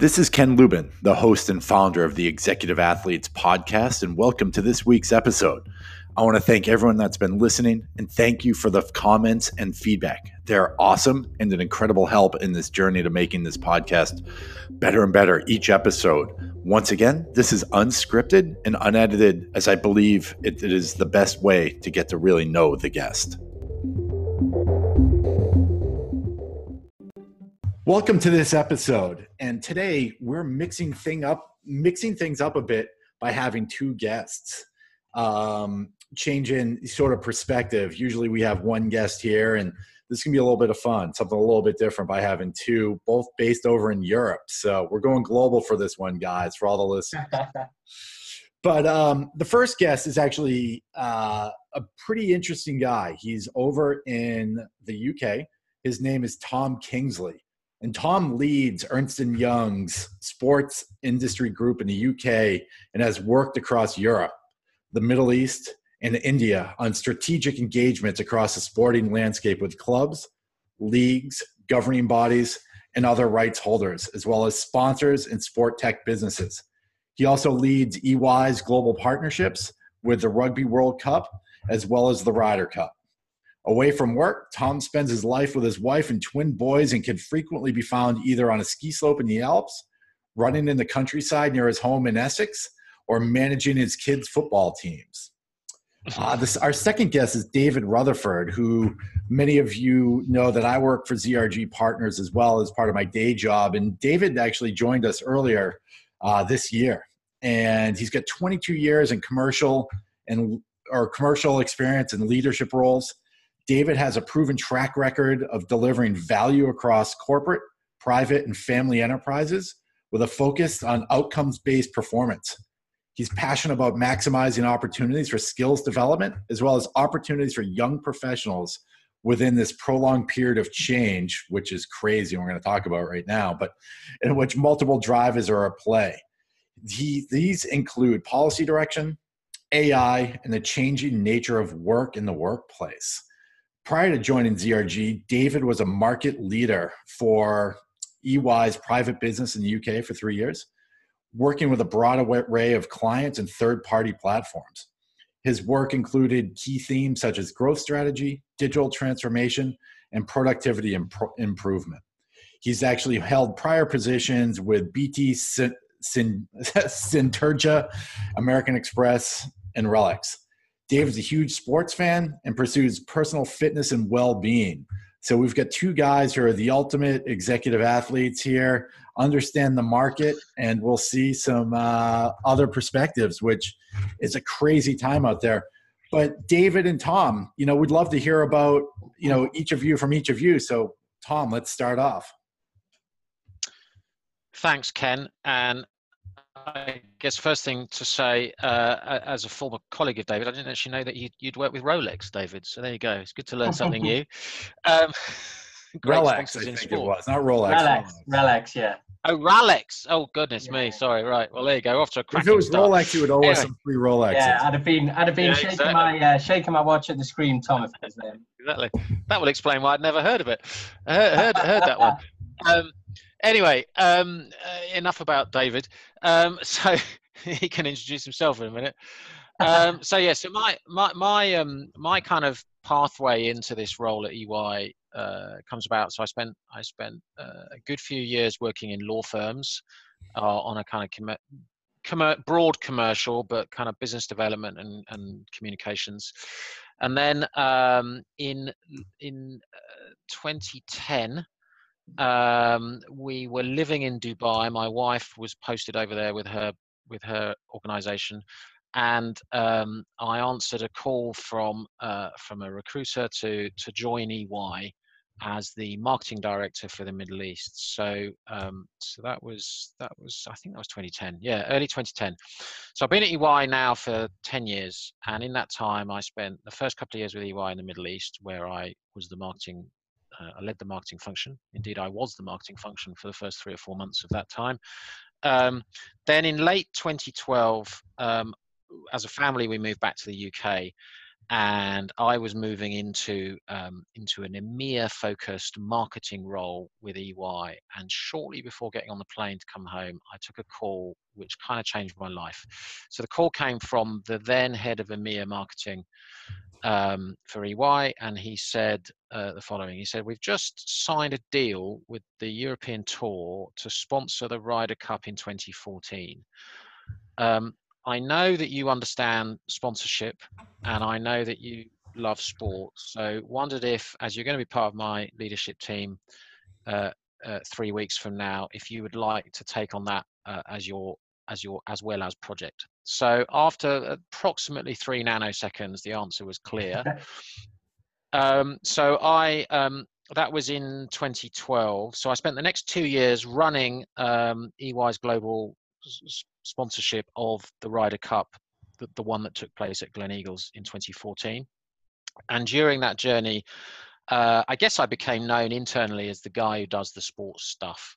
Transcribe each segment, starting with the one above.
This is Ken Lubin, the host and founder of the Executive Athletes podcast, and welcome to this week's episode. I want to thank everyone that's been listening and thank you for the comments and feedback. They're awesome and an incredible help in this journey to making this podcast better and better each episode. Once again, this is unscripted and unedited, as I believe it, it is the best way to get to really know the guest. Welcome to this episode. And today we're mixing thing up, mixing things up a bit by having two guests. Um, changing sort of perspective. Usually we have one guest here and this can be a little bit of fun, something a little bit different by having two, both based over in Europe. So we're going global for this one, guys, for all the listeners. but um, the first guest is actually uh, a pretty interesting guy. He's over in the UK. His name is Tom Kingsley. And Tom leads Ernst & Young's sports industry group in the UK and has worked across Europe, the Middle East, and India on strategic engagements across the sporting landscape with clubs, leagues, governing bodies, and other rights holders, as well as sponsors and sport tech businesses. He also leads EY's global partnerships with the Rugby World Cup as well as the Ryder Cup. Away from work, Tom spends his life with his wife and twin boys and can frequently be found either on a ski slope in the Alps, running in the countryside near his home in Essex, or managing his kids' football teams. Uh, this, our second guest is David Rutherford, who many of you know that I work for ZRG Partners as well as part of my day job. And David actually joined us earlier uh, this year, and he's got 22 years in commercial and or commercial experience and leadership roles. David has a proven track record of delivering value across corporate, private, and family enterprises with a focus on outcomes based performance. He's passionate about maximizing opportunities for skills development as well as opportunities for young professionals within this prolonged period of change, which is crazy. We're going to talk about right now, but in which multiple drivers are at play. He, these include policy direction, AI, and the changing nature of work in the workplace prior to joining ZRG, David was a market leader for EY's private business in the UK for three years, working with a broad array of clients and third party platforms. His work included key themes such as growth strategy, digital transformation, and productivity imp- improvement. He's actually held prior positions with BT Syntergia, American Express, and RELX. Dave is a huge sports fan and pursues personal fitness and well being. So we've got two guys who are the ultimate executive athletes here, understand the market, and we'll see some uh, other perspectives, which is a crazy time out there. But David and Tom, you know, we'd love to hear about, you know, each of you from each of you. So Tom, let's start off. Thanks, Ken. And I guess first thing to say, uh, as a former colleague of David, I didn't actually know that you'd, you'd work with Rolex, David. So there you go. It's good to learn something new. Um, Rolex, I think sport. it was, not Rolex. Rolex, Rolex, yeah. Oh, Rolex. Oh, goodness yeah. me. Sorry. Right. Well, there you go. Off to a cracking If it was start. Rolex, you would owe anyway. us some free Rolex. Yeah, I'd have been, I'd have been yeah, shaking exactly. my, uh, shaking my watch at the screen, Tom, if it was there. Exactly. That will explain why I'd never heard of it. I heard, heard, heard that one. Um, anyway, um, uh, enough about David. Um, so he can introduce himself in a minute. Um, so yeah, so my my my um my kind of pathway into this role at EY uh, comes about. So I spent I spent uh, a good few years working in law firms uh, on a kind of com- com- broad commercial, but kind of business development and, and communications. And then um, in in uh, 2010, um, we were living in Dubai. My wife was posted over there with her with her organization and um, I answered a call from uh, from a recruiter to to join EY as the marketing director for the Middle East. So um, so that was that was I think that was 2010. Yeah, early 2010. So I've been at EY now for 10 years, and in that time I spent the first couple of years with EY in the Middle East, where I was the marketing. Uh, I led the marketing function. Indeed, I was the marketing function for the first three or four months of that time. Um, then in late 2012, um, as a family, we moved back to the UK. And I was moving into um, into an EMEA focused marketing role with EY. And shortly before getting on the plane to come home, I took a call which kind of changed my life. So the call came from the then head of EMEA marketing um, for EY, and he said uh, the following: He said, "We've just signed a deal with the European Tour to sponsor the Ryder Cup in 2014." Um, I know that you understand sponsorship and I know that you love sports. So wondered if, as you're going to be part of my leadership team uh, uh, three weeks from now, if you would like to take on that uh, as your as your as well as project. So after approximately three nanoseconds, the answer was clear. um, so I um, that was in 2012. So I spent the next two years running um, EY's global sponsorship of the Ryder Cup, the, the one that took place at Gleneagles in 2014. And during that journey, uh, I guess I became known internally as the guy who does the sports stuff.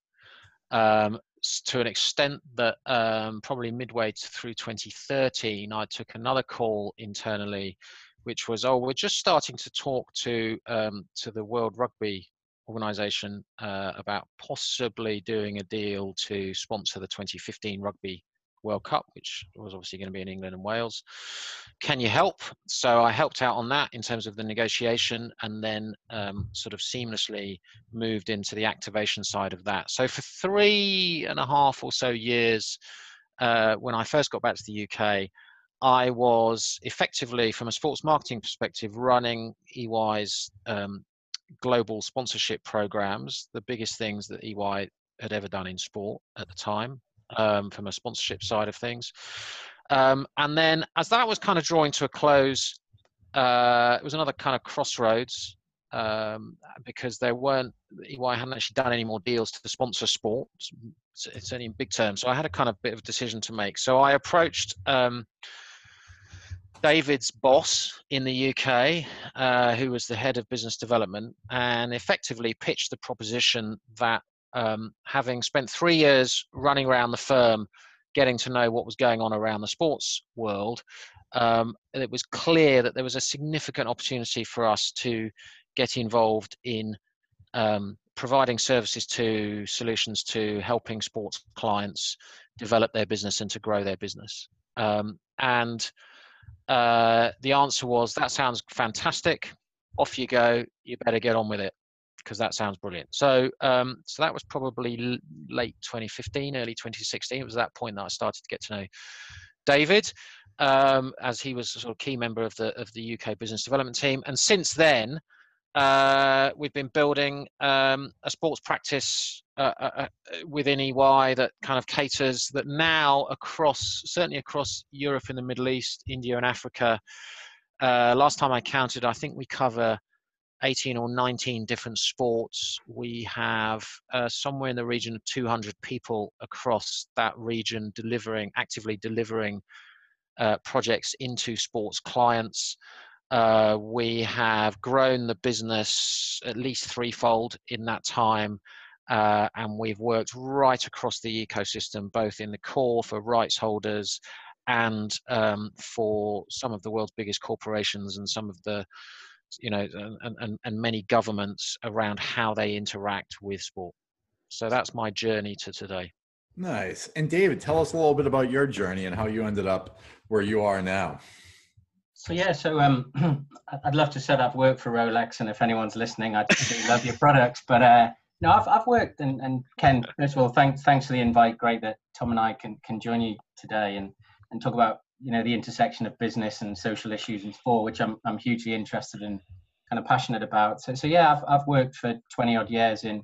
Um, to an extent that um, probably midway through 2013, I took another call internally, which was, "Oh, we're just starting to talk to um, to the World Rugby organisation uh, about possibly doing a deal to sponsor the 2015 Rugby World Cup, which was obviously going to be in England and Wales. Can you help? So I helped out on that in terms of the negotiation and then um, sort of seamlessly moved into the activation side of that. So for three and a half or so years, uh, when I first got back to the UK, I was effectively, from a sports marketing perspective, running EY's um, global sponsorship programs, the biggest things that EY had ever done in sport at the time, um, from a sponsorship side of things. Um, and then as that was kind of drawing to a close, uh, it was another kind of crossroads um, because there weren't EY hadn't actually done any more deals to sponsor sport. It's, only in big terms, so I had a kind of bit of decision to make. So I approached um, David's boss in the UK, uh, who was the head of business development, and effectively pitched the proposition that um, having spent three years running around the firm, getting to know what was going on around the sports world, um, it was clear that there was a significant opportunity for us to get involved in um, providing services to solutions to helping sports clients develop their business and to grow their business. Um, and uh, the answer was, that sounds fantastic. Off you go. You better get on with it because that sounds brilliant. So, um, so that was probably late 2015, early 2016. It was that point that I started to get to know David, um, as he was a sort of key member of the of the UK business development team. And since then, uh, we've been building um, a sports practice uh, uh, uh within EY that kind of caters that now across, certainly across Europe and the Middle East, India and Africa. Uh, last time I counted, I think we cover 18 or 19 different sports. We have uh, somewhere in the region of 200 people across that region delivering, actively delivering projects into sports clients. Uh, we have grown the business at least threefold in that time. Uh, and we've worked right across the ecosystem, both in the core for rights holders and um, for some of the world's biggest corporations and some of the, you know, and, and, and many governments around how they interact with sport. So that's my journey to today. Nice. And David, tell us a little bit about your journey and how you ended up where you are now. So yeah, so um, I'd love to set up work for Rolex, and if anyone's listening, I'd love your products. But uh, no, I've, I've worked, and, and Ken, first of all, thanks thanks for the invite. Great that Tom and I can can join you today and and talk about you know the intersection of business and social issues in sport, which I'm I'm hugely interested in, kind of passionate about. So so yeah, I've I've worked for 20 odd years in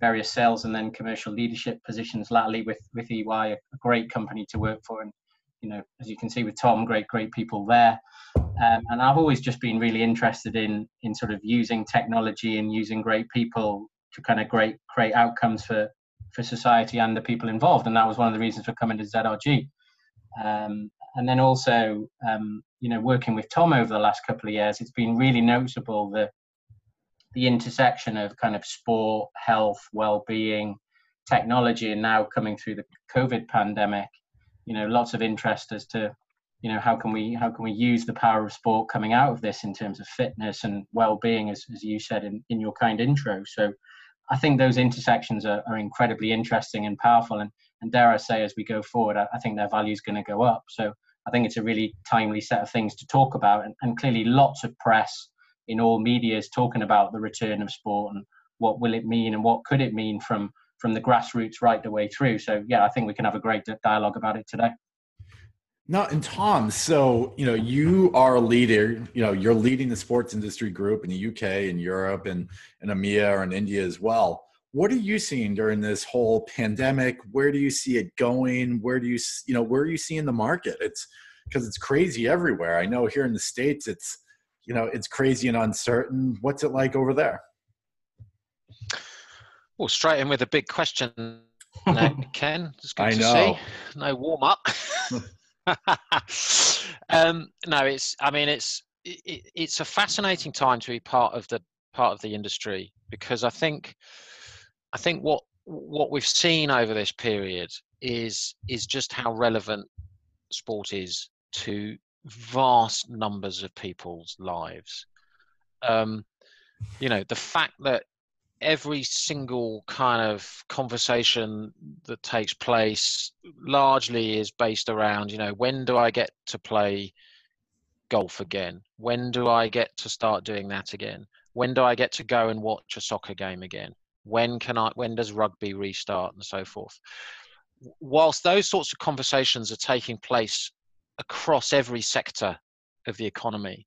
various sales and then commercial leadership positions latterly with with EY, a, a great company to work for, and you know, as you can see with Tom, great, great people there. Um, and I've always just been really interested in in sort of using technology and using great people to kind of great create outcomes for for society and the people involved. And that was one of the reasons for coming to ZRG. Um, and then also, um, you know, working with Tom over the last couple of years, it's been really noticeable the the intersection of kind of sport, health, well-being, technology, and now coming through the COVID pandemic you know lots of interest as to you know how can we how can we use the power of sport coming out of this in terms of fitness and well-being as, as you said in, in your kind intro so i think those intersections are, are incredibly interesting and powerful. And, and dare i say as we go forward i, I think their value is going to go up. So i think it's a really timely set of things to talk about. And, and clearly lots of press in all media is talking about the return of sport and what will it mean and what could it mean from from the grassroots right the way through. So yeah i think we can have a great dialogue about it today no, and Tom, so you know, you are a leader. You know, you're leading the sports industry group in the UK and Europe and and EMEA and India as well. What are you seeing during this whole pandemic? Where do you see it going? Where do you you know where are you seeing the market? It's because it's crazy everywhere. I know here in the states, it's you know it's crazy and uncertain. What's it like over there? Well, straight in with a big question, Ken. It's good I to know. see. No warm up. um, no, it's. I mean, it's it, it's a fascinating time to be part of the part of the industry because I think I think what what we've seen over this period is is just how relevant sport is to vast numbers of people's lives. Um, you know, the fact that every single kind of conversation that takes place largely is based around you know when do i get to play golf again? When do i get to start doing that again? When do i get to go and watch a soccer game again? When can i when does rugby restart and so forth? Whilst those sorts of conversations are taking place across every sector of the economy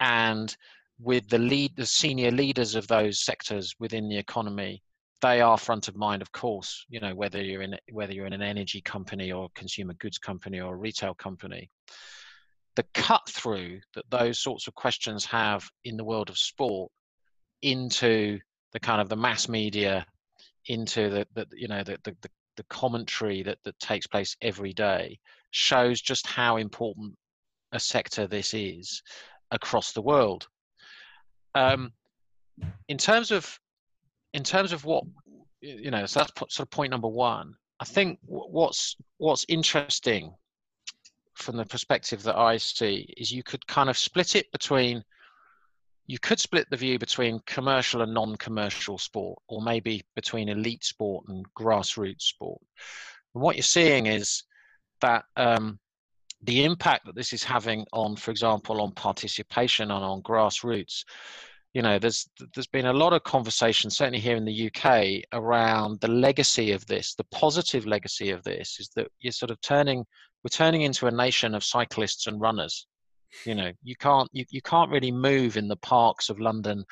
and with the lead the senior leaders of those sectors within the economy they are front of mind of course you know whether you're in whether you're in an energy company or a consumer goods company or a retail company. The cut through that those sorts of questions have in the world of sport into the kind of the mass media into the, the you know the, the, the commentary that, that takes place every day shows just how important a sector this is across the world um, in terms of in terms of what you know, so that's sort of point number one. I think what's what's interesting from the perspective that I see is you could kind of split it between you could split the view between commercial and non-commercial sport or maybe between elite sport and grassroots sport and what you're seeing is that um, the impact that this is having on, for example, on participation and on grassroots, you know, there's there's been a lot of conversation, certainly here in the UK, around the legacy of this. The positive legacy of this is that you're sort of turning we're turning into a nation of cyclists and runners. You know, you can't you, you can't really move in the parks of London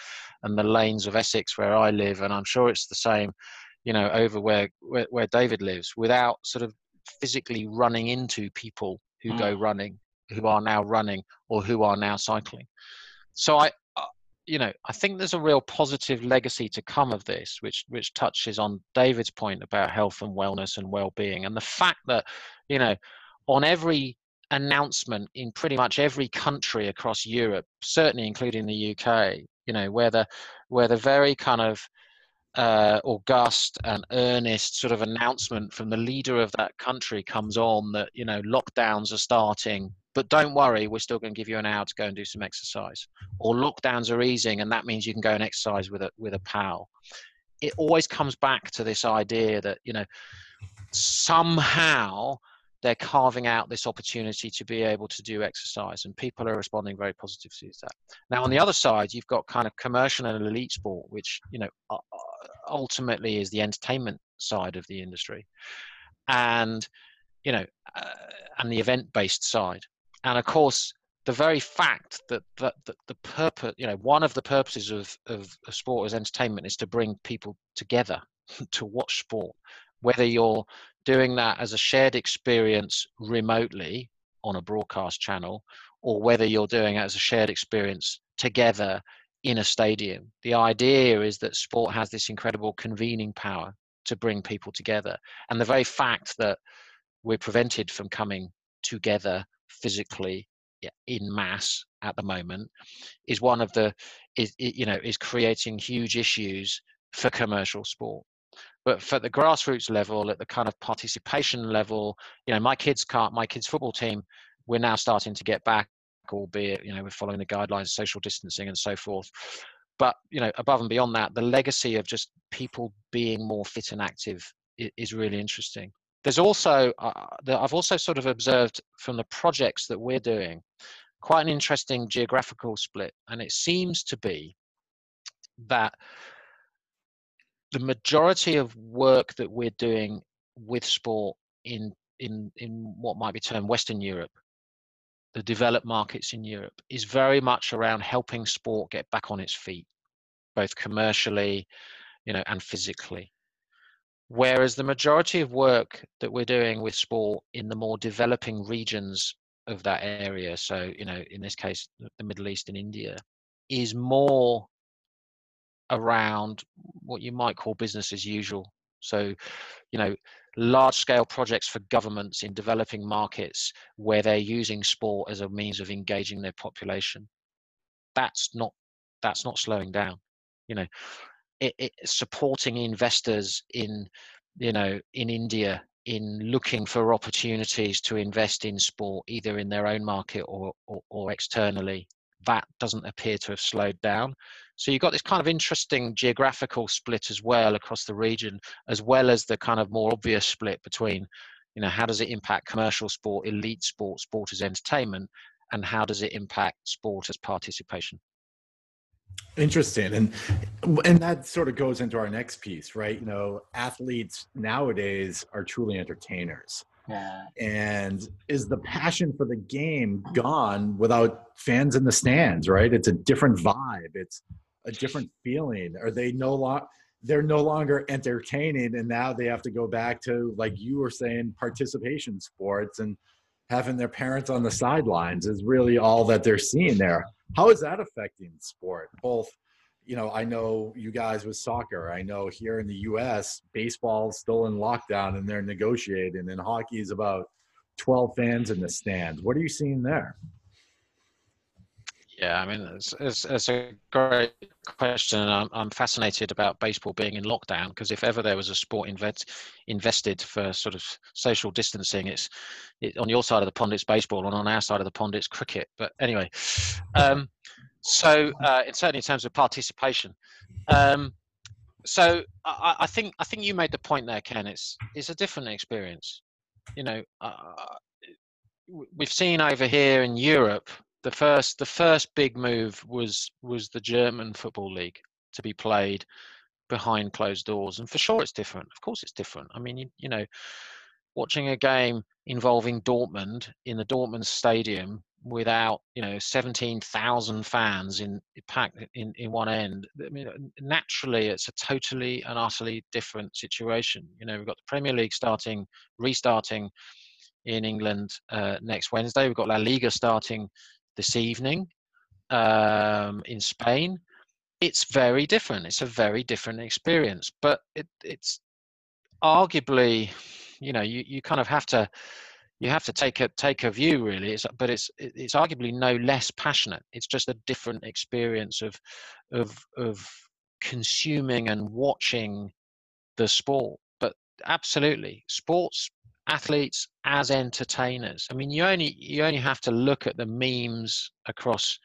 and the lanes of Essex where I live, and I'm sure it's the same, you know, over where where, where David lives, without sort of physically running into people who mm. go running, who are now running, or who are now cycling. So I, uh, you know, I think there's a real positive legacy to come of this, which which touches on David's point about health and wellness and well-being, and the fact that, you know, on every announcement in pretty much every country across Europe, certainly including the UK, you know, where the where the very kind of uh, august and earnest sort of announcement from the leader of that country comes on that you know lockdowns are starting but don't worry we're still going to give you an hour to go and do some exercise. Or lockdowns are easing and that means you can go and exercise with a with a pal. It always comes back to this idea that you know somehow they're carving out this opportunity to be able to do exercise and people are responding very positively to that. Now on the other side you've got kind of commercial and elite sport which you know ultimately is the entertainment side of the industry and you know uh, and the event based side. And of course the very fact that, that, that the purpose you know one of the purposes of, of, of sport as entertainment is to bring people together to watch sport. Whether you're doing that as a shared experience remotely on a broadcast channel or whether you're doing it as a shared experience together in a stadium. The idea is that sport has this incredible convening power to bring people together. And the very fact that we're prevented from coming together physically in mass at the moment is one of the is you know is creating huge issues for commercial sport but for the grassroots level at the kind of participation level you know my kids can't my kids football team we're now starting to get back, albeit you know we're following the guidelines, social distancing, and so forth. But you know, above and beyond that, the legacy of just people being more fit and active is really interesting. There's also uh, I've also sort of observed from the projects that we're doing quite an interesting geographical split, and it seems to be that the majority of work that we're doing with sport in in in what might be termed Western Europe, the developed markets in Europe, is very much around helping sport get back on its feet, both commercially, you know, and physically. Whereas the majority of work that we're doing with sport in the more developing regions of that area, so you know, in this case, the Middle East and India, is more around what you might call business as usual. So, you know, large scale projects for governments in developing markets where they're using sport as a means of engaging their population. That's not that's not slowing down. You know, it, it, supporting investors in you know in India in looking for opportunities to invest in sport either in their own market or, or, or externally that doesn't appear to have slowed down so you've got this kind of interesting geographical split as well across the region, as well as the kind of more obvious split between, you know, how does it impact commercial sport, elite sport, sport as entertainment, and how does it impact sport as participation? Interesting, and and that sort of goes into our next piece, right? You know, athletes nowadays are truly entertainers. Yeah. And is the passion for the game gone without fans in the stands, right? It's a different vibe. It's a different feeling? Are they no longer they're no longer entertaining and now they have to go back to like you were saying participation sports and having their parents on the sidelines is really all that they're seeing there. How is that affecting sport? Both you know, I know you guys with soccer. I know here in the US, baseball's still in lockdown and they're negotiating, and hockey is about 12 fans in the stands. What are you seeing there? Yeah, I mean, it's, it's, it's a great question. I'm, I'm fascinated about baseball being in lockdown because if ever there was a sport invest, invested for sort of social distancing, it's it, on your side of the pond, it's baseball, and on our side of the pond, it's cricket. But anyway, um, so uh, certainly in terms of participation. Um, so I, I, think I think you made the point there, Ken. It's it's a different experience. You know, uh, we've seen over here in Europe the first the first big move was was the German football league to be played behind closed doors, and for sure it's different. Of course, it's different. I mean, you, you know, watching a game involving Dortmund in the Dortmund stadium without you know 17,000 fans in packed in, in one end. I mean naturally it's a totally and utterly different situation. You know we've got the Premier League starting restarting in England uh, next Wednesday. We've got La Liga starting this evening um, in Spain, it's very different. It's a very different experience, but it, it's arguably, you know, you, you kind of have to you have to take a take a view really. It's, but it's it's arguably no less passionate. It's just a different experience of of of consuming and watching the sport. But absolutely, sports athletes as entertainers. I mean, you only you only have to look at the memes across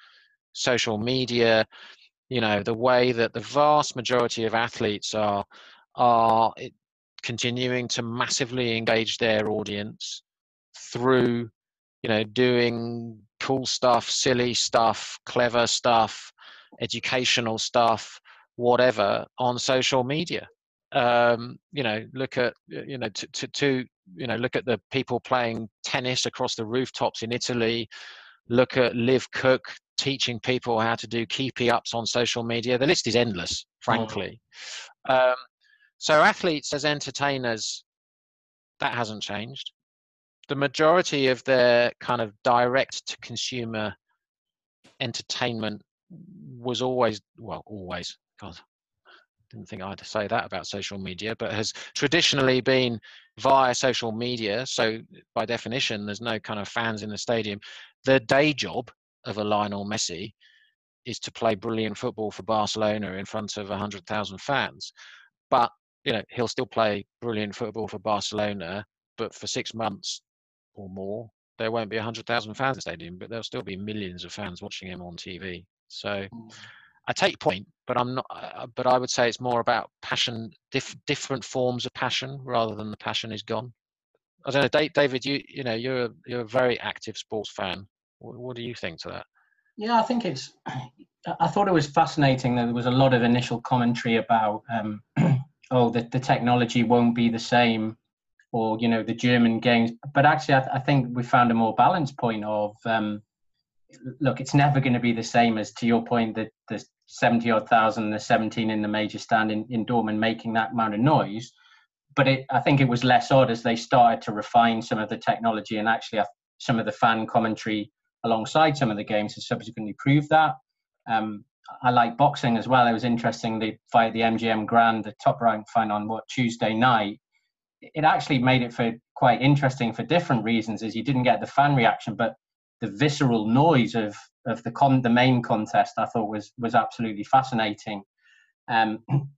social media. You know, the way that the vast majority of athletes are are continuing to massively engage their audience through, you know, doing cool stuff, silly stuff, clever stuff, educational stuff, whatever on social media um, you know, look at you know to, to, to you know look at the people playing tennis across the rooftops in Italy. Look at Liv Cooke teaching people how to do keepy ups on social media. The list is endless, frankly. Oh. Um, so athletes as entertainers, that hasn't changed. The majority of their kind of direct to consumer entertainment was always well always god didn't think I'd say that about social media, but has traditionally been via social media. So by definition, there's no kind of fans in the stadium. The day job of a Lionel Messi is to play brilliant football for Barcelona in front of 100,000 fans. But you know he'll still play brilliant football for Barcelona, but for six months or more there won't be 100,000 fans in the stadium, but there'll still be millions of fans watching him on TV. So mm. I take point, but I'm not. Uh, but I would say it's more about passion, diff, different forms of passion, rather than the passion is gone. I don't know, David. You you know you're a, you're a very active sports fan. What, what do you think to that? Yeah, I think it's. I thought it was fascinating that there was a lot of initial commentary about, um, oh, the, the technology won't be the same, or you know the German games. But actually, I, th- I think we found a more balanced point of, um, look, it's never going to be the same as to your point that the 70 odd thousand, the 17 in the major stand in, in Dortmund making that amount of noise. But it, I think it was less odd as they started to refine some of the technology and actually some of the fan commentary alongside some of the games has subsequently proved that. Um, I like boxing as well. It was interesting. They fight the MGM Grand, the top ranked fight on what Tuesday night. It actually made it for quite interesting for different reasons. As you didn't get the fan reaction, but the visceral noise of of the con the main contest I thought was was absolutely fascinating. Um,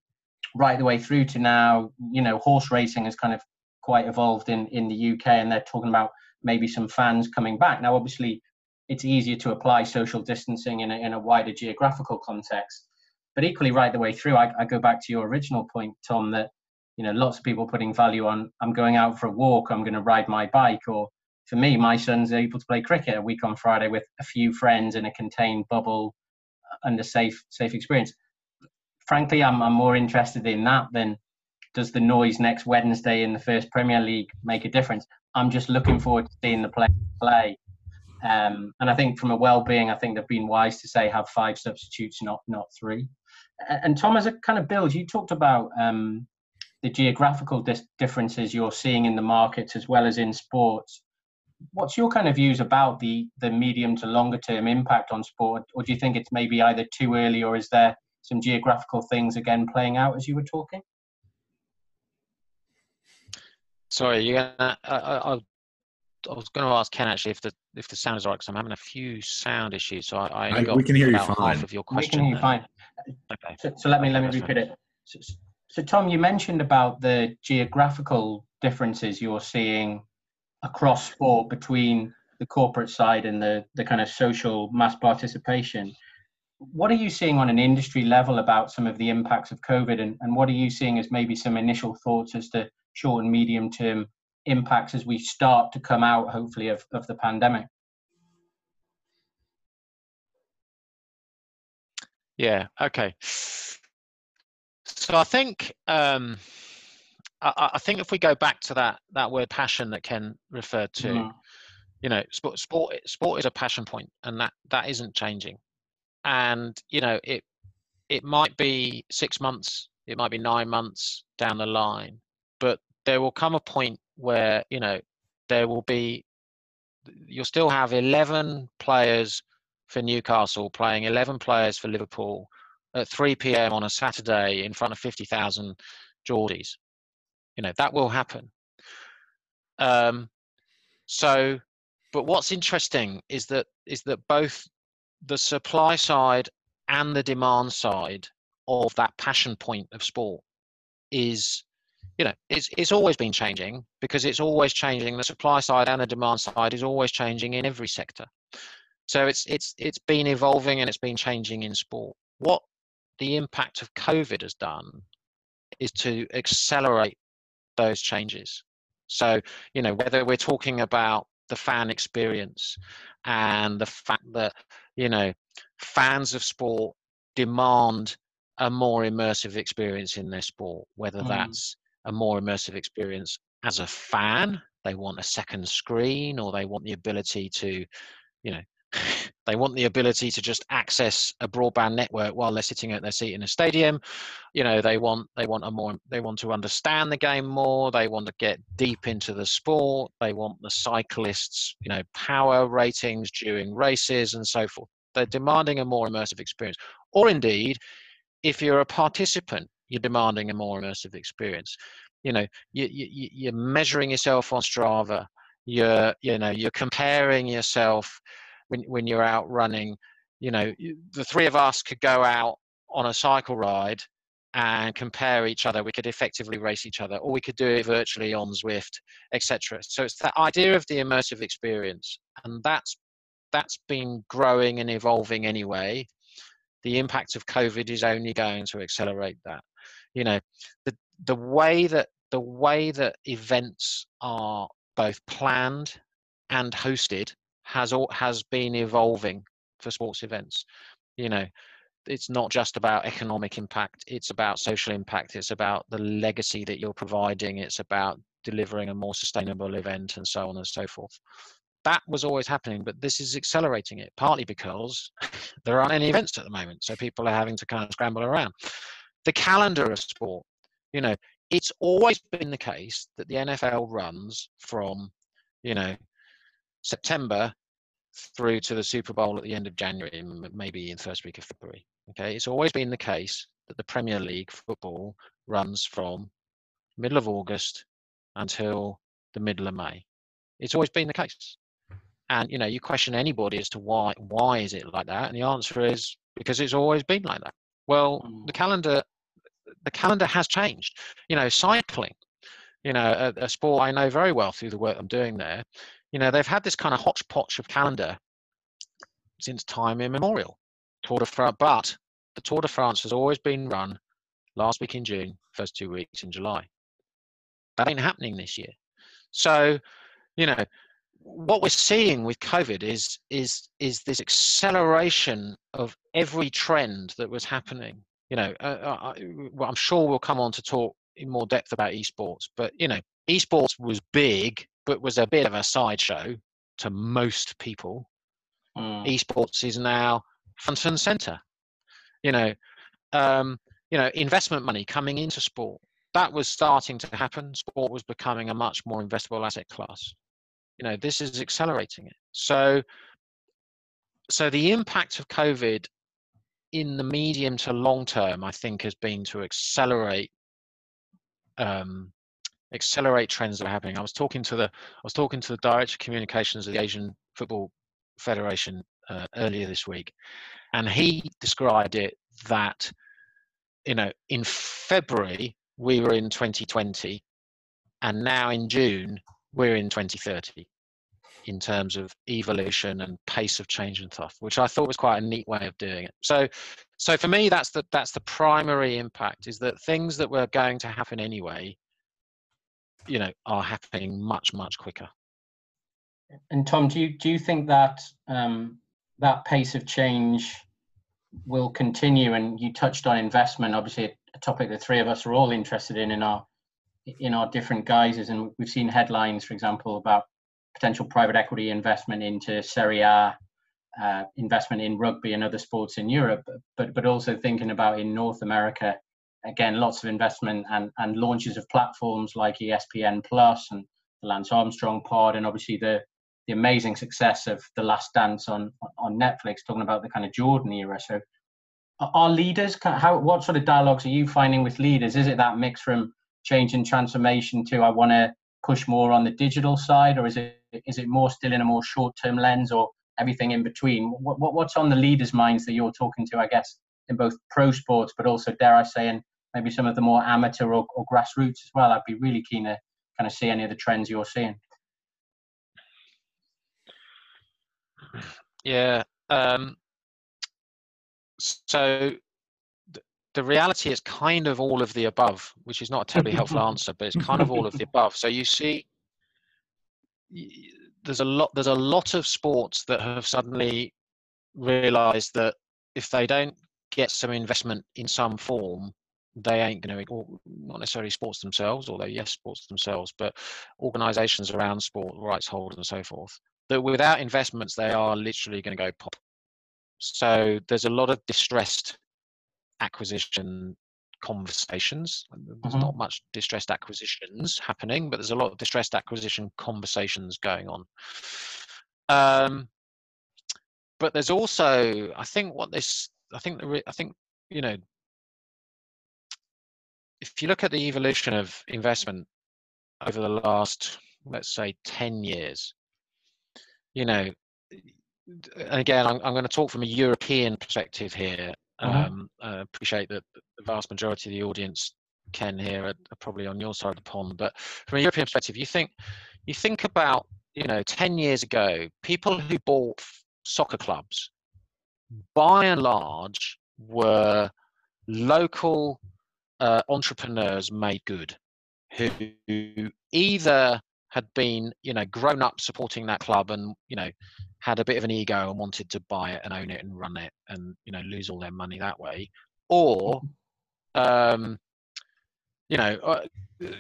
right the way through to now, you know, horse racing has kind of quite evolved in in the UK, and they're talking about maybe some fans coming back. Now, obviously, it's easier to apply social distancing in a, in a wider geographical context. But equally, right the way through, I, I go back to your original point, Tom, that you know lots of people putting value on I'm going out for a walk, I'm going to ride my bike, or for me, my son's able to play cricket a week on Friday with a few friends in a contained bubble under safe safe experience. Frankly, I'm, I'm more interested in that than does the noise next Wednesday in the first Premier League make a difference. I'm just looking forward to seeing the play play. Um, and I think from a well-being, I think they've been wise to say have five substitutes, not not three. And, and Tom, as a kind of build, you talked about um, the geographical dis- differences you're seeing in the markets as well as in sports what's your kind of views about the the medium to longer term impact on sport? Or do you think it's maybe either too early or is there some geographical things again playing out as you were talking? Sorry you I, uh, uh, I, I, was going to ask ken actually if the if the sound is right because i'm having a few sound issues so i, I got we can hear you fine half of your question we can hear you fine. Okay. So, so let me let me repeat it. So, so tom you mentioned about the geographical differences you're seeing across sport between the corporate side and the, the kind of social mass participation. What are you seeing on an industry level about some of the impacts of COVID, and, and what are you seeing as maybe some initial thoughts as to short and medium term impacts as we start to come out, hopefully, of, of the pandemic? Yeah, okay. So I think um, I, I, think if we go back to that that word passion that Ken referred to, mm. you know, sport, sport sport is a passion point, and that that isn't changing. And you know, it it might be six months, it might be nine months down the line, but there will come a point where you know there will be you'll still have 11 players for Newcastle playing 11 players for Liverpool at 3 p.m. on a Saturday in front of 50,000 Geordies. You know that will happen. Um, so but what's interesting is that is that both the supply side and the demand side of that passion point of sport is you know it's it's always been changing because it's always changing. The supply side and the demand side is always changing in every sector. So it's it's it's been evolving and it's been changing in sport. What the impact of covid has done is to accelerate those changes. So, you know, whether we're talking about the fan experience and the fact that, you know, fans of sport demand a more immersive experience in their sport, whether mm. that's a more immersive experience as a fan, they want a second screen or they want the ability to, you know, they want the ability to just access a broadband network while they're sitting at their seat in a stadium. You know they want they want a more they want to understand the game more. They want to get deep into the sport. They want the cyclists you know power ratings during races and so forth. They're demanding a more immersive experience. Or indeed if you're a participant you're demanding a more immersive experience. You know you, you, you're measuring yourself on strava. You're you know you're comparing yourself when when you're out running you know the three of us could go out on a cycle ride and compare each other. We could effectively race each other, or we could do it virtually on Zwift, etc. So it's that idea of the immersive experience, and that's that's been growing and evolving anyway. The impact of COVID is only going to accelerate that. You know, the the way that the way that events are both planned and hosted has all, has been evolving for sports events. You know, it's not just about economic impact it's about social impact it's about the legacy that you're providing it's about delivering a more sustainable event and so on and so forth that was always happening but this is accelerating it partly because there aren't any events at the moment so people are having to kind of scramble around the calendar of sport you know it's always been the case that the nfl runs from you know september through to the Super Bowl at the end of January, maybe in the first week of February. Okay, it's always been the case that the Premier League football runs from middle of August until the middle of May. It's always been the case. And you know, you question anybody as to why why is it like that, and the answer is because it's always been like that. Well, mm. the calendar the calendar has changed. You know, cycling, you know, a, a sport I know very well through the work I'm doing there you know, they've had this kind of hodgepodge of calendar since time immemorial. Tour de France, but the Tour de France has always been run last week in June, first two weeks in July. That ain't happening this year. So, you know, what we're seeing with COVID is is is this acceleration of every trend that was happening. You know, uh, uh, well, I'm sure we'll come on to talk in more depth about esports, but you know, esports was big but was a bit of a sideshow to most people. Mm. Esports is now front and center. You know, um, you know, investment money coming into sport that was starting to happen. Sport was becoming a much more investable asset class. You know, this is accelerating it. So, so the impact of COVID in the medium to long term, I think, has been to accelerate um, accelerate trends that are happening. I was talking to the I was talking to the director of communications of the Asian Football Federation uh, earlier this week, and he described it that you know in February we were in 2020, and now in June we're in 2030 in terms of evolution and pace of change and stuff, which I thought was quite a neat way of doing it. So, so for me, that's the that's the primary impact is that things that were going to happen anyway you know are happening much much quicker. And tom do you do you think that um, that pace of change will continue? And you touched on investment obviously a topic the three of us are all interested in in our in our different guises. And we've seen headlines for example about potential private equity investment into Serie A, uh, investment in rugby and other sports in Europe, but but also thinking about in North America again, lots of investment and, and launches of platforms like ESPN Plus and the Lance Armstrong pod, and obviously the the amazing success of The Last Dance on on Netflix, talking about the kind of Jordan era. So, are leaders how what sort of dialogues are you finding with leaders? Is it that mix from change and transformation to I want to push more on the digital side, or is it is it more still in a more short term lens, or everything in between? What, what what's on the leaders' minds that you're talking to? I guess in both pro sports, but also dare I say in maybe some of the more amateur or, or grassroots as well. I'd be really keen to kind of see any of the trends you're seeing. Yeah. Um, so the reality is kind of all of the above, which is not a terribly helpful answer, but it's kind of all of the above. So you see, there's a lot. There's a lot of sports that have suddenly realised that if they don't get some investment in some form, they ain't going to, not necessarily sports themselves, although yes, sports themselves, but organisations around sport, rights holders and so forth, that without investments, they are literally going to go pop. So there's a lot of distressed acquisition conversations. There's mm-hmm. not much distressed acquisitions happening, but there's a lot of distressed acquisition conversations going on. Um, but there's also, I think, what this, I think, the, I think, you know, if you look at the evolution of investment over the last, let's say, 10 years, you know, and again, I'm, I'm going to talk from a European perspective here. Uh-huh. Um, I appreciate that the vast majority of the audience, Ken here, are, are probably on your side of the pond. But from a European perspective, you think you think about you know 10 years ago, people who bought soccer clubs, by and large, were local uh, entrepreneurs made good who either had been you know grown up supporting that club and you know had a bit of an ego and wanted to buy it and own it and run it and you know lose all their money that way or um you know uh,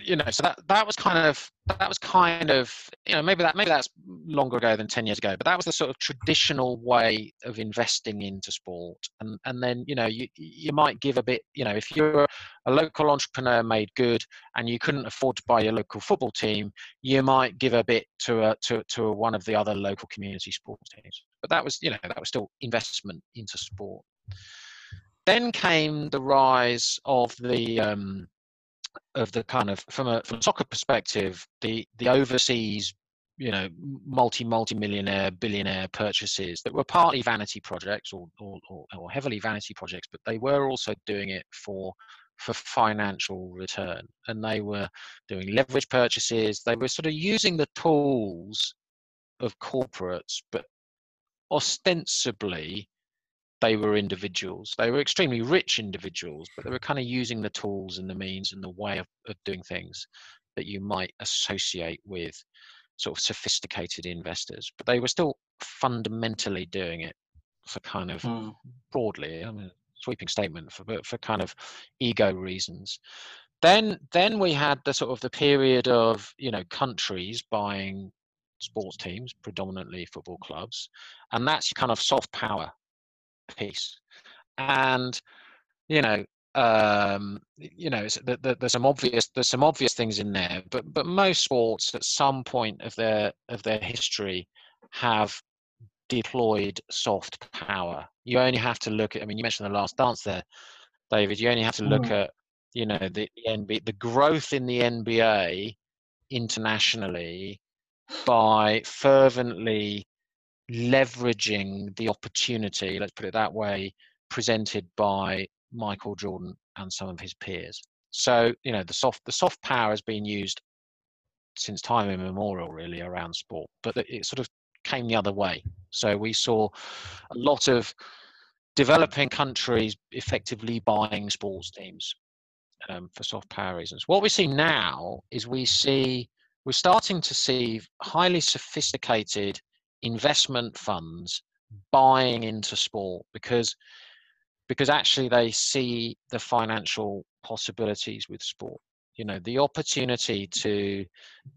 you know so that that was kind of that was kind of you know maybe that maybe that's longer ago than 10 years ago but that was the sort of traditional way of investing into sport. And and then you know you you might give a bit you know if you're a local entrepreneur made good and you couldn't afford to buy your local football team you might give a bit to a to, to one of the other local community sports teams. But that was you know that was still investment into sport. Then came the rise of the um, of the kind of from a from a soccer perspective, the the overseas you know multi multi millionaire billionaire purchases that were partly vanity projects or, or, or, or heavily vanity projects but they were also doing it for for financial return. And they were doing leverage purchases. They were sort of using the tools of corporates but ostensibly they were individuals. They were extremely rich individuals, but they were kind of using the tools and the means and the way of, of doing things that you might associate with sort of sophisticated investors. But they were still fundamentally doing it for kind of mm. broadly, I mean, sweeping statement for for kind of ego reasons. Then then we had the sort of the period of you know countries buying sports teams, predominantly football clubs, and that's kind of soft power piece and you know um you know the, the, there's some obvious there's some obvious things in there but but most sports at some point of their of their history have deployed soft power you only have to look at i mean you mentioned the last dance there david you only have to look mm. at you know the, the nba the growth in the nba internationally by fervently leveraging the opportunity, let's put it that way, presented by Michael Jordan and some of his peers. So, you know, the soft the soft power has been used since time immemorial, really, around sport, but it sort of came the other way. So we saw a lot of developing countries effectively buying sports teams um, for soft power reasons. What we see now is we see we're starting to see highly sophisticated investment funds buying into sport because because actually they see the financial possibilities with sport. You know the opportunity to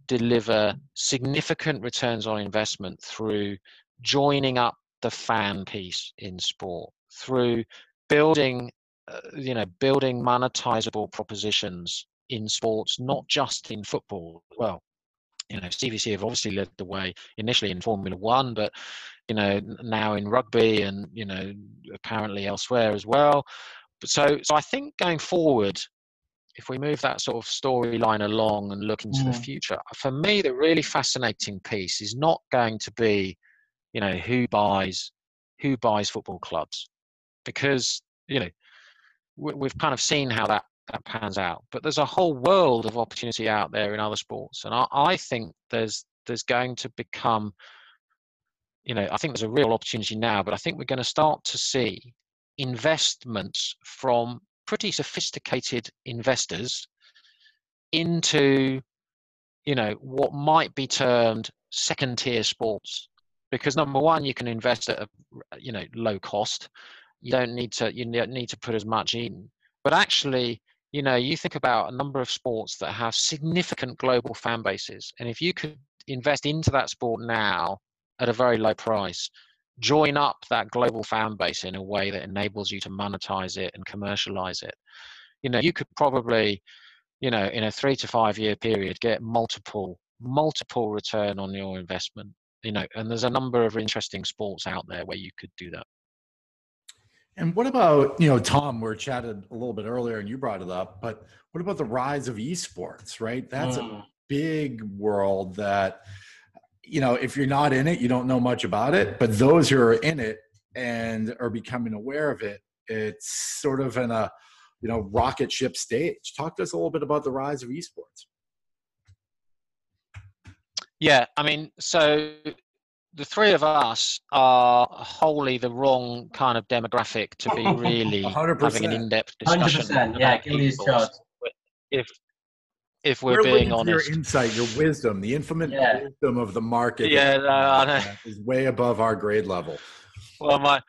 deliver significant returns on investment through joining up the fan piece in sport through building uh, you know building monetizable propositions in sports not just in football well you know, CVC have obviously led the way initially in Formula One, but you know now in rugby and you know apparently elsewhere as well. But so, so I think going forward, if we move that sort of storyline along and look into the mm. future, for me, the really fascinating piece is not going to be, you know, who buys who buys football clubs, because you know we've kind of seen how that that pans out. But there's a whole world of opportunity out there in other sports, and I, I think there's there's going to become, you know, I think there's a real opportunity now, but I think we're going to start to see investments from pretty sophisticated investors into, you know, what might be termed second tier sports. Because number one, you can invest at a, you know, low cost. You don't need to you need to put as much in. But actually, you know, you think about a number of sports that have significant global fan bases, and if you could invest into that sport now at a very low price, join up that global fan base in a way that enables you to monetize it and commercialize it, you know, you could probably, you know, in a three to five year period, get multiple multiple return on your investment. You know, and there's a number of interesting sports out there where you could do that. And what about, you know, Tom, we chatted a little bit earlier and you brought it up, but what about the rise of esports, right? That's mm. a big world that, you know, if you're not in it, you don't know much about it. But those who are in it and are becoming aware of it it's sort of in a you know rocket ship stage. Talk to us a little bit about the rise of esports. Yeah, I mean, so the three of us are wholly the wrong kind of demographic to be really 100%. having an in-depth discussion. 100%, yeah, about give me his esports. charge. If if we're, We're being honest, your insight, your wisdom, the infinite Yeah. wisdom of the market. Yeah, no, is way above our grade level. well, my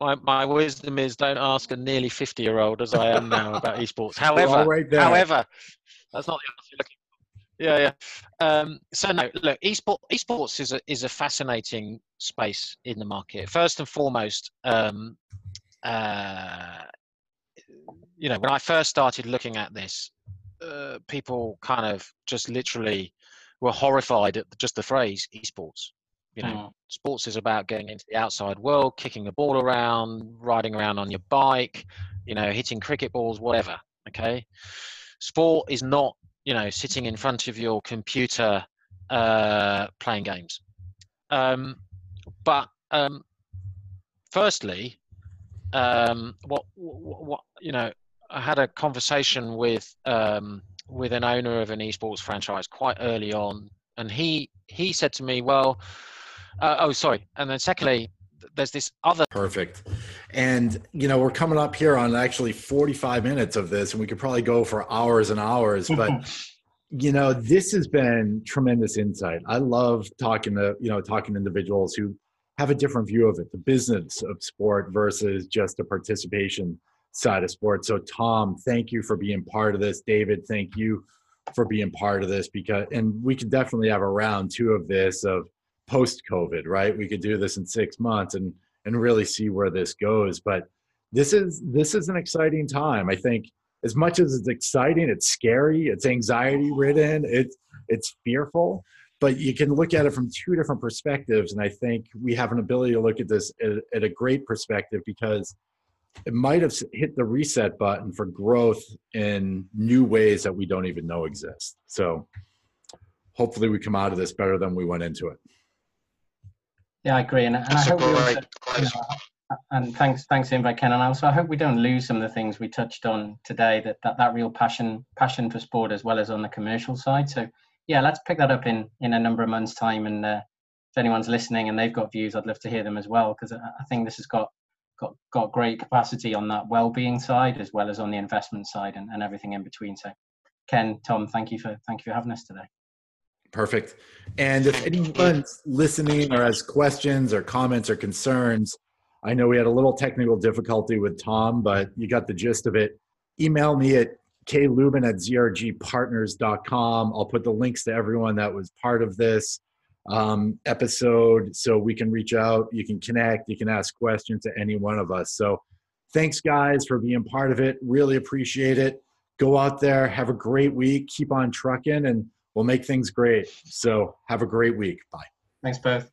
my my wisdom is don't ask a nearly fifty-year-old as I am now about esports. However, right. However, that's not the answer you're looking for. Yeah, yeah. Um, so no, look, esport, esports is a is a fascinating space in the market. First and foremost, um, uh, you know, when I first started looking at this, uh, people kind of just literally were horrified at just the phrase esports. You know, Mm. sports is about getting into the outside world, kicking the ball around, riding around on your bike, you know, hitting cricket balls, whatever. Okay. Sport is not, you know, sitting in front of your computer uh, playing games. Um, but um, firstly, um, what, what, what, you know, I had a conversation with um, with an owner of an esports franchise quite early on, and he he said to me, "Well, uh, oh, sorry," and then secondly, there's this other Perfect. And, you know, we're coming up here on actually 45 minutes of this, and we could probably go for hours and hours, but, you know, this has been tremendous insight. I love talking to, you know, talking to individuals who have a different view of it, the business of sport versus just the participation side of sport. So, Tom, thank you for being part of this. David, thank you for being part of this because, and we could definitely have a round two of this of post COVID, right? We could do this in six months and and really see where this goes. But this is this is an exciting time. I think as much as it's exciting, it's scary, it's anxiety ridden, it's it's fearful. But you can look at it from two different perspectives, and I think we have an ability to look at this at, at a great perspective because it might have hit the reset button for growth in new ways that we don't even know exist. So hopefully we come out of this better than we went into it. Yeah, I agree, and, and I hope we also, you know, and thanks, thanks, invite Ken. And also, I hope we don't lose some of the things we touched on today. That that, that real passion, passion for sport, as well as on the commercial side. So, yeah, let's pick that up in in a number of months' time. And uh, if anyone's listening and they've got views, I'd love to hear them as well because I, I think this has got got got great capacity on that well-being side as well as on the investment side and, and everything in between. So, Ken, Tom, thank you for thank you for having us today. Perfect. And if anyone's listening or has questions or comments or concerns, I know we had a little technical difficulty with Tom, but you got the gist of it. Email me at klubin at zrgpartners.com. I'll put the links to everyone that was part of this um, episode so we can reach out. You can connect. You can ask questions to any one of us. So thanks, guys, for being part of it. Really appreciate it. Go out there, have a great week, keep on trucking, and we'll make things great. So have a great week. Bye. Thanks both.